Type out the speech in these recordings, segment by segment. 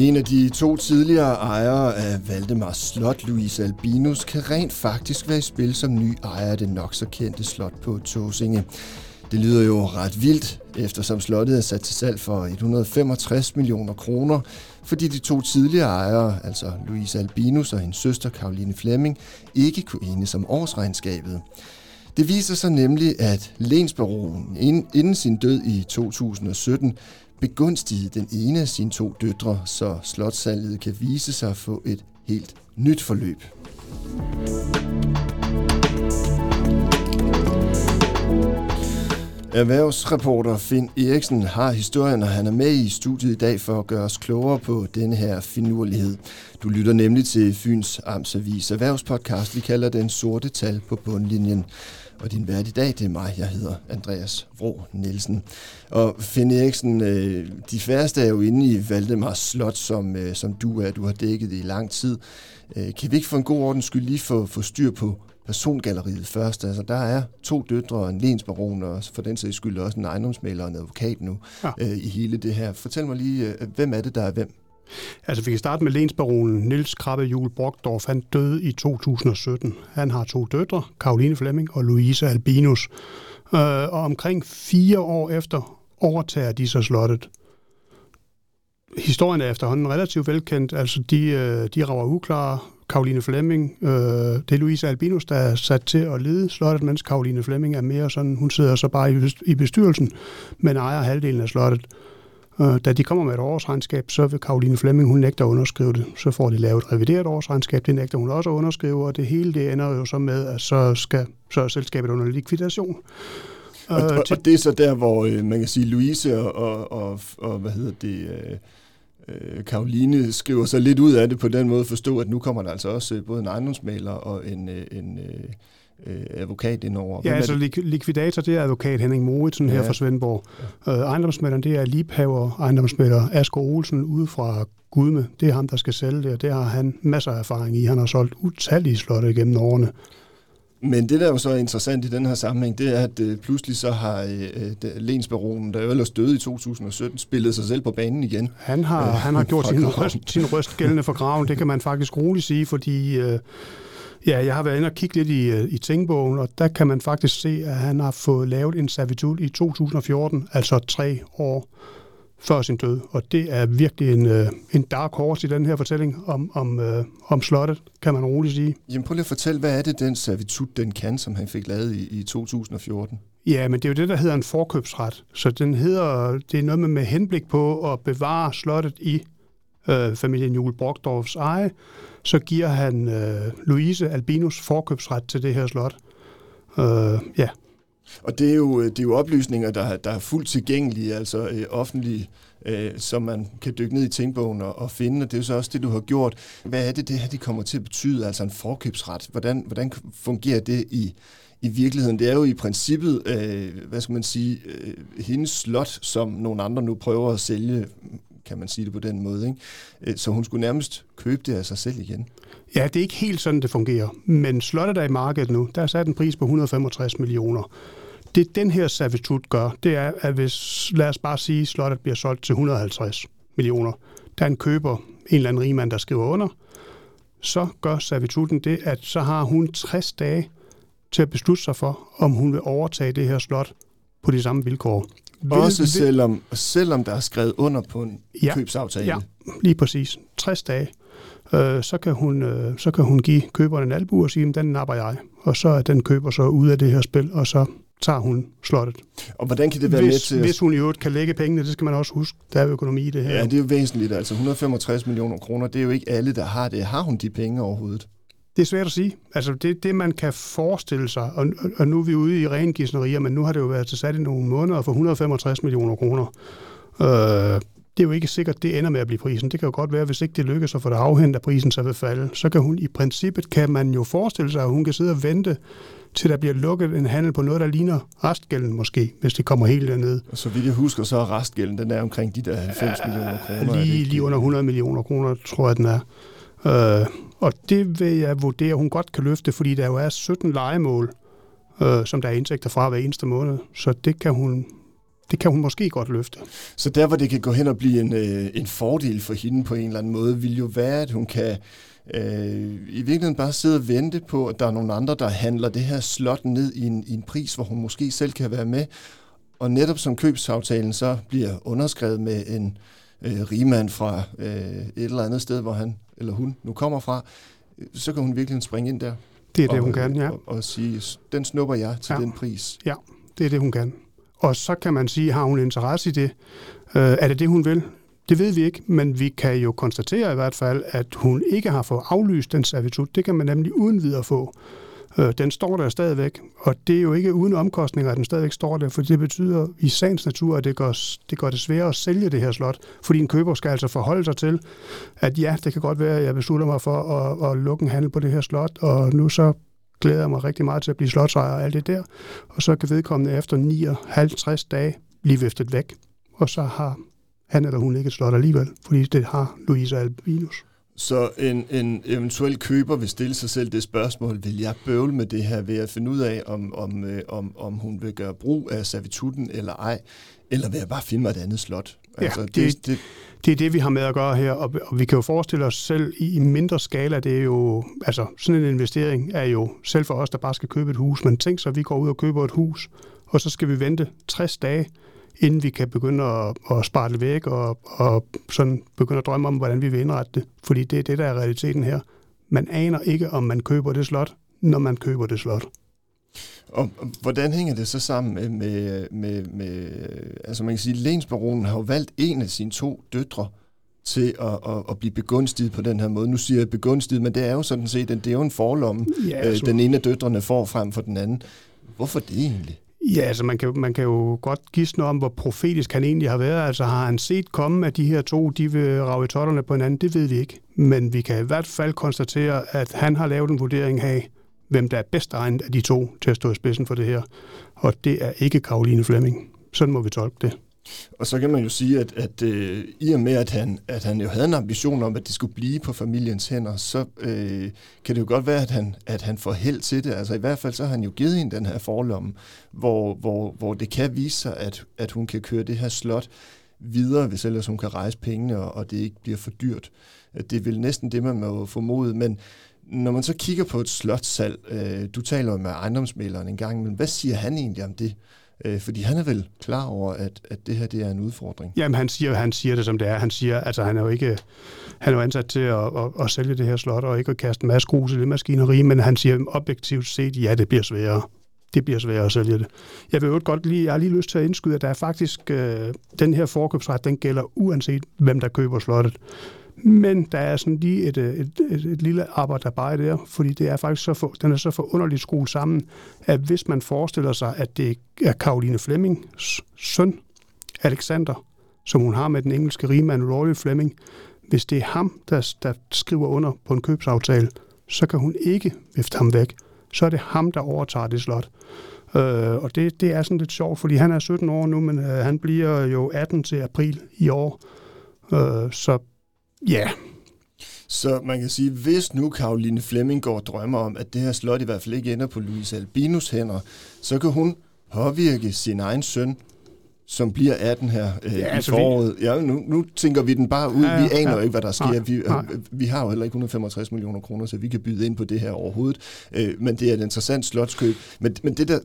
En af de to tidligere ejere af Valdemars Slot, Louise Albinus, kan rent faktisk være i spil som ny ejer af det nok så kendte slot på Tåsinge. Det lyder jo ret vildt, eftersom slottet er sat til salg for 165 millioner kroner, fordi de to tidligere ejere, altså Louise Albinus og hendes søster Karoline Flemming, ikke kunne enes om årsregnskabet. Det viser sig nemlig, at Lensbaronen inden sin død i 2017 begunstigede den ene af sine to døtre, så slotsalget kan vise sig at få et helt nyt forløb. Erhvervsreporter Finn Eriksen har historien, og han er med i studiet i dag for at gøre os klogere på denne her finurlighed. Du lytter nemlig til Fyns Amtsavis erhvervspodcast. Vi kalder den sorte tal på bundlinjen. Og din vært i dag, det er mig. Jeg hedder Andreas Vrå Nielsen. Og Finn Eriksen, øh, de færreste er jo inde i Valdemars Slot, som, øh, som du er. Du har dækket det i lang tid. Øh, kan vi ikke for en god ordens skyld lige få, få styr på persongalleriet først? Altså, der er to døtre og en lensbaron, og for den sags skyld også en ejendomsmaler og en advokat nu ja. i hele det her. Fortæl mig lige, hvem er det, der er hvem? Altså, vi kan starte med lensbaronen Nils Krabbe Jul Brogdorf. Han døde i 2017. Han har to døtre, Karoline Flemming og Louise Albinus. Øh, og omkring fire år efter overtager de så slottet. Historien er efterhånden relativt velkendt. Altså, de, øh, de rager uklare. Karoline Flemming, øh, det er Louise Albinus, der er sat til at lede slottet, mens Karoline Flemming er mere sådan, hun sidder så bare i bestyrelsen, men ejer halvdelen af slottet. Øh, da de kommer med et årsregnskab, så vil Karoline Flemming, hun nægter at underskrive det. Så får de lavet et revideret årsregnskab, det nægter hun også at underskrive, og det hele det ender jo så med, at så skal så er selskabet under likvidation. Og, og, og det er så der, hvor øh, man kan sige, Louise og, og, og, og hvad hedder det, øh, Karoline skriver sig lidt ud af det på den måde, forstå, at nu kommer der altså også både en ejendomsmaler og en, en øh, advokat indover. Ja, altså det? likvidator, det er advokat Henning Moritsen ja. her fra Svendborg. Ja. Øh, ejendomsmælderen, det er Liebhaver, ejendomsmælder Asger Olsen ude fra Gudme. Det er ham, der skal sælge det, og det har han masser af erfaring i. Han har solgt utallige slotte gennem årene. Men det, der er jo så interessant i den her sammenhæng, det er, at øh, pludselig så har øh, Lensbaronen, der jo ellers døde i 2017, spillet sig selv på banen igen. Han har, øh, han har gjort sin røst, sin røst gældende for graven, det kan man faktisk roligt sige, fordi øh, Ja, jeg har været inde og kigge lidt i, øh, i tænkbogen, og der kan man faktisk se, at han har fået lavet en servitud i 2014, altså tre år før sin død. Og det er virkelig en, øh, en dark horse i den her fortælling om, om, øh, om slottet, kan man roligt sige. Jamen prøv lige at fortælle, hvad er det, den servitud, den kan, som han fik lavet i, i 2014? Ja, men det er jo det, der hedder en forkøbsret. Så den hedder, det er noget med, med henblik på at bevare slottet i øh, familien Jule Brockdorfs eje, så giver han øh, Louise Albinus forkøbsret til det her slot. Øh, ja. Og det er jo, øh, det er jo oplysninger, der, der er fuldt tilgængelige, altså øh, offentlige, øh, som man kan dykke ned i tænkbogen og, og finde, og det er jo så også det, du har gjort. Hvad er det, det her det kommer til at betyde, altså en forkøbsret? Hvordan, hvordan fungerer det i, i virkeligheden? Det er jo i princippet, øh, hvad skal man sige, øh, hendes slot, som nogle andre nu prøver at sælge kan man sige det på den måde. Ikke? Øh, så hun skulle nærmest købe det af sig selv igen. Ja, det er ikke helt sådan, det fungerer. Men slottet er i markedet nu, der er sat en pris på 165 millioner. Det den her servitut gør, det er, at hvis, lad os bare sige, slottet bliver solgt til 150 millioner, der er en køber, en eller anden rigmand, der skriver under, så gør servituten det, at så har hun 60 dage til at beslutte sig for, om hun vil overtage det her slot på de samme vilkår. Også selvom, selvom der er skrevet under på en ja, købsaftale? Ja, lige præcis. 60 dage. Øh, så, kan hun, øh, så kan hun give køberen en albu og sige, at den napper jeg. Og så er den køber så ud af det her spil, og så tager hun slottet. Og hvordan kan det være hvis, med til... Hvis hun i øvrigt kan lægge pengene, det skal man også huske, der er økonomi i det her. Ja, det er jo væsentligt. Altså 165 millioner kroner, det er jo ikke alle, der har det. Har hun de penge overhovedet? Det er svært at sige. Altså det, det man kan forestille sig, og, og nu er vi ude i ren gisnerier, men nu har det jo været til sat i nogle måneder for 165 millioner kroner. Øh, det er jo ikke sikkert, det ender med at blive prisen. Det kan jo godt være, hvis ikke det lykkes at få det afhentet, at prisen så vil falde. Så kan hun i princippet, kan man jo forestille sig, at hun kan sidde og vente til der bliver lukket en handel på noget, der ligner restgælden måske, hvis det kommer helt derned. Og så vidt jeg husker, så er restgælden, den er omkring de der 90 ja, millioner kroner. Lige, lige under 100 millioner kroner, tror jeg, den er. Øh, og det vil jeg vurdere, hun godt kan løfte, fordi der jo er 17 legemål, øh, som der er indtægter fra hver eneste måned. Så det kan hun det kan hun måske godt løfte. Så der, hvor det kan gå hen og blive en, øh, en fordel for hende på en eller anden måde, vil jo være, at hun kan øh, i virkeligheden bare sidde og vente på, at der er nogle andre, der handler det her slot ned i en, i en pris, hvor hun måske selv kan være med. Og netop som købsaftalen så bliver underskrevet med en øh, rigmand fra øh, et eller andet sted, hvor han eller hun nu kommer fra, øh, så kan hun virkelig springe ind der. Det er det, og, hun kan, ja. Og, og sige, den snupper jeg til ja. den pris. Ja, det er det, hun kan. Og så kan man sige, har hun interesse i det? Øh, er det det, hun vil? Det ved vi ikke, men vi kan jo konstatere i hvert fald, at hun ikke har fået aflyst den servitut. Det kan man nemlig uden videre få. Øh, den står der stadigvæk, og det er jo ikke uden omkostninger, at den stadigvæk står der, for det betyder i sagens natur, at det gør, det gør det sværere at sælge det her slot, fordi en køber skal altså forholde sig til, at ja, det kan godt være, at jeg beslutter mig for at, at lukke en handel på det her slot, og nu så glæder jeg mig rigtig meget til at blive slotsejer og alt det der, og så kan vedkommende efter 59 dage blive viftet væk, og så har han eller hun ikke et slot alligevel, fordi det har Louise Albinus. Så en, en eventuel køber vil stille sig selv det spørgsmål, vil jeg bøvle med det her ved at finde ud af, om, om, øh, om, om hun vil gøre brug af servitutten eller ej, eller vil jeg bare finde mig et andet slot? Altså, ja, det, det, det, det er det, vi har med at gøre her, og, og vi kan jo forestille os selv i mindre skala, det er jo, altså sådan en investering er jo selv for os, der bare skal købe et hus, men tænk så, at vi går ud og køber et hus, og så skal vi vente 60 dage, inden vi kan begynde at, at spare det væk og, og sådan begynde at drømme om, hvordan vi vil indrette det. Fordi det er det, der er realiteten her. Man aner ikke, om man køber det slot, når man køber det slot. Og hvordan hænger det så sammen med, med, med, med altså man kan sige, Lensbaronen har jo valgt en af sine to døtre til at, at, at blive begunstiget på den her måde. Nu siger jeg begunstiget, men det er jo sådan set, det er jo en forlomme, ja, altså. den ene af døtrene får frem for den anden. Hvorfor det egentlig? Ja, altså man kan, man kan jo godt gisne om, hvor profetisk han egentlig har været. Altså har han set komme, at de her to, de vil rave totterne på hinanden? Det ved vi ikke. Men vi kan i hvert fald konstatere, at han har lavet en vurdering af, hvem der er bedst egnet af de to til at stå i spidsen for det her. Og det er ikke Karoline Flemming. Sådan må vi tolke det. Og så kan man jo sige, at, at øh, i og med, at han, at han jo havde en ambition om, at det skulle blive på familiens hænder, så øh, kan det jo godt være, at han, at han får held til det. Altså i hvert fald så har han jo givet hende den her forlomme, hvor, hvor, hvor det kan vise sig, at, at hun kan køre det her slot videre, hvis ellers hun kan rejse pengene, og, og det ikke bliver for dyrt. Det er vel næsten det, man må formode, men når man så kigger på et slotsal, øh, du taler jo med ejendomsmæleren en gang, men hvad siger han egentlig om det? Øh, fordi han er vel klar over, at, at det her det er en udfordring. Jamen, han siger, han siger det, som det er. Han siger, altså han er jo ikke han er jo ansat til at, at, at sælge det her slot, og ikke at kaste en masse grus i det maskineri, men han siger objektivt set, ja, det bliver sværere. Det bliver sværere at sælge det. Jeg vil jo godt lige, jeg har lige lyst til at indskyde, at der er faktisk, øh, den her forkøbsret, den gælder uanset, hvem der køber slottet. Men der er sådan lige et, øh, et, et, et lille arbejde der bare der, fordi det er faktisk så for, den er så forunderligt skruet sammen, at hvis man forestiller sig, at det er Karoline Flemings søn, Alexander, som hun har med den engelske rigmand Royal Fleming, hvis det er ham, der, der skriver under på en købsaftale, så kan hun ikke vifte ham væk. Så er det ham, der overtager det slot. Øh, og det, det er sådan lidt sjovt, fordi han er 17 år nu, men øh, han bliver jo 18 til april i år. Øh, så Ja. Så man kan sige, hvis nu Karoline går drømmer om, at det her slot i hvert fald ikke ender på Louise Albinus hænder, så kan hun påvirke sin egen søn, som bliver 18 her øh, ja, i altså foråret. Vi... Ja, nu, nu tænker vi den bare ud. Ja, ja, vi aner ja. ikke, hvad der sker. Nej, vi, øh, nej. vi har jo heller ikke 165 millioner kroner, så vi kan byde ind på det her overhovedet. Øh, men det er et interessant slotskøb. Men, men det der,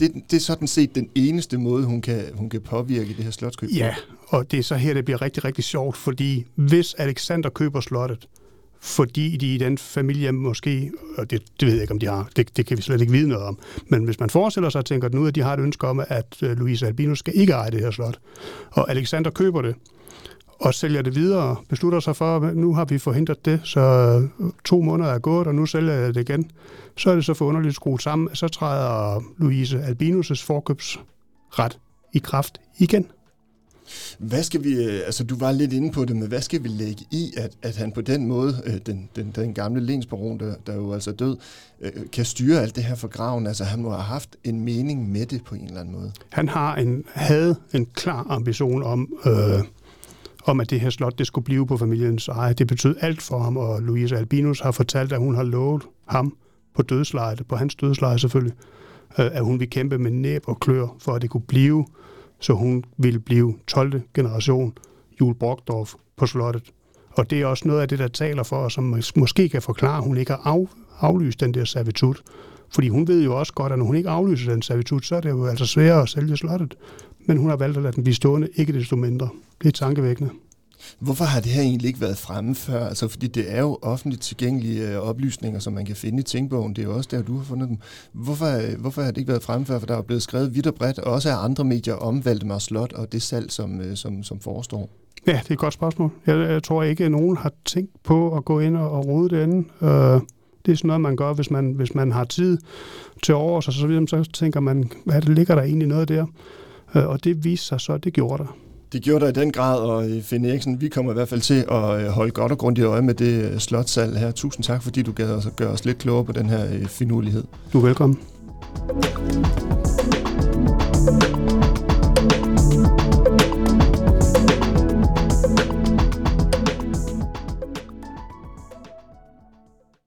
det, det er sådan set den eneste måde, hun kan, hun kan påvirke det her slotskøb. Ja, og det er så her, det bliver rigtig, rigtig sjovt, fordi hvis Alexander køber slottet, fordi de i den familie måske, og det, det ved jeg ikke, om de har, det, det kan vi slet ikke vide noget om, men hvis man forestiller sig og tænker nu, at de har et ønske om, at øh, Louise Albinus skal ikke eje det her slot, og Alexander køber det, og sælger det videre, beslutter sig for, at nu har vi forhindret det, så øh, to måneder er gået, og nu sælger jeg det igen. Så er det så forunderligt skruet sammen, så træder Louise Albinus' forkøbsret i kraft igen. Hvad skal vi, øh, altså du var lidt inde på det, men hvad skal vi lægge i, at, at han på den måde, øh, den, den, den gamle lensbaron, der, der jo altså død, øh, kan styre alt det her for graven? Altså han må have haft en mening med det på en eller anden måde. Han har en, havde en klar ambition om, øh, om at det her slot det skulle blive på familiens eje. Det betød alt for ham, og Louise Albinus har fortalt, at hun har lovet ham på dødslejet, på hans dødsleje selvfølgelig, at hun ville kæmpe med næb og klør, for at det kunne blive så hun vil blive 12. generation Jule Brockdorf på slottet. Og det er også noget af det, der taler for, og som måske kan forklare, at hun ikke har af, aflyst den der servitut. Fordi hun ved jo også godt, at når hun ikke aflyser den servitut, så er det jo altså sværere at sælge slottet. Men hun har valgt at lade den blive stående, ikke desto mindre. Det er tankevækkende. Hvorfor har det her egentlig ikke været fremme før? Altså, fordi det er jo offentligt tilgængelige øh, oplysninger, som man kan finde i Tænkbogen. Det er jo også der, du har fundet dem. Hvorfor, øh, hvorfor har det ikke været fremme før? For der er blevet skrevet vidt og bredt, og også af andre medier om Valdemar Slot og det salg, som, øh, som, som forestår. Ja, det er et godt spørgsmål. Jeg, jeg tror ikke, at nogen har tænkt på at gå ind og, og rode det andet. Øh, det er sådan noget, man gør, hvis man, hvis man har tid til over så, så, så tænker man, hvad det ligger der egentlig noget der? Øh, og det viser sig så, at det gjorde der. Det gjorde der i den grad, og øh, Finn Eriksen, vi kommer i hvert fald til at øh, holde godt og grundigt øje med det øh, slotsalg her. Tusind tak, fordi du gad os at gøre os lidt klogere på den her finurlighed. Du er velkommen. thank you